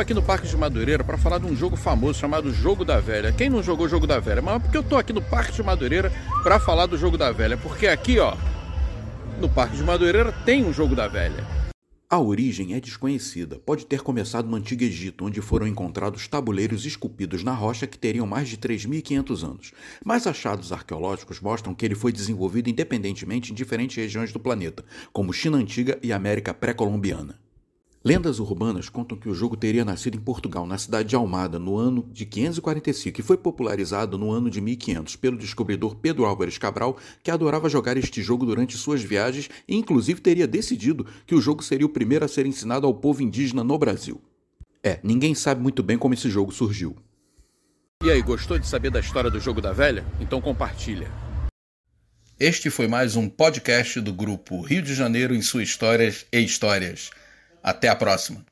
aqui no Parque de Madureira para falar de um jogo famoso chamado Jogo da Velha. Quem não jogou Jogo da Velha? Mas porque eu tô aqui no Parque de Madureira para falar do Jogo da Velha, porque aqui, ó, no Parque de Madureira tem um Jogo da Velha. A origem é desconhecida. Pode ter começado no Antigo Egito, onde foram encontrados tabuleiros esculpidos na rocha que teriam mais de 3.500 anos. Mas achados arqueológicos mostram que ele foi desenvolvido independentemente em diferentes regiões do planeta, como China Antiga e América Pré-Colombiana. Lendas urbanas contam que o jogo teria nascido em Portugal, na cidade de Almada, no ano de 545 e foi popularizado no ano de 1500 pelo descobridor Pedro Álvares Cabral, que adorava jogar este jogo durante suas viagens e inclusive teria decidido que o jogo seria o primeiro a ser ensinado ao povo indígena no Brasil. É, ninguém sabe muito bem como esse jogo surgiu. E aí, gostou de saber da história do jogo da velha? Então compartilha. Este foi mais um podcast do grupo Rio de Janeiro em suas histórias e histórias. Até a próxima.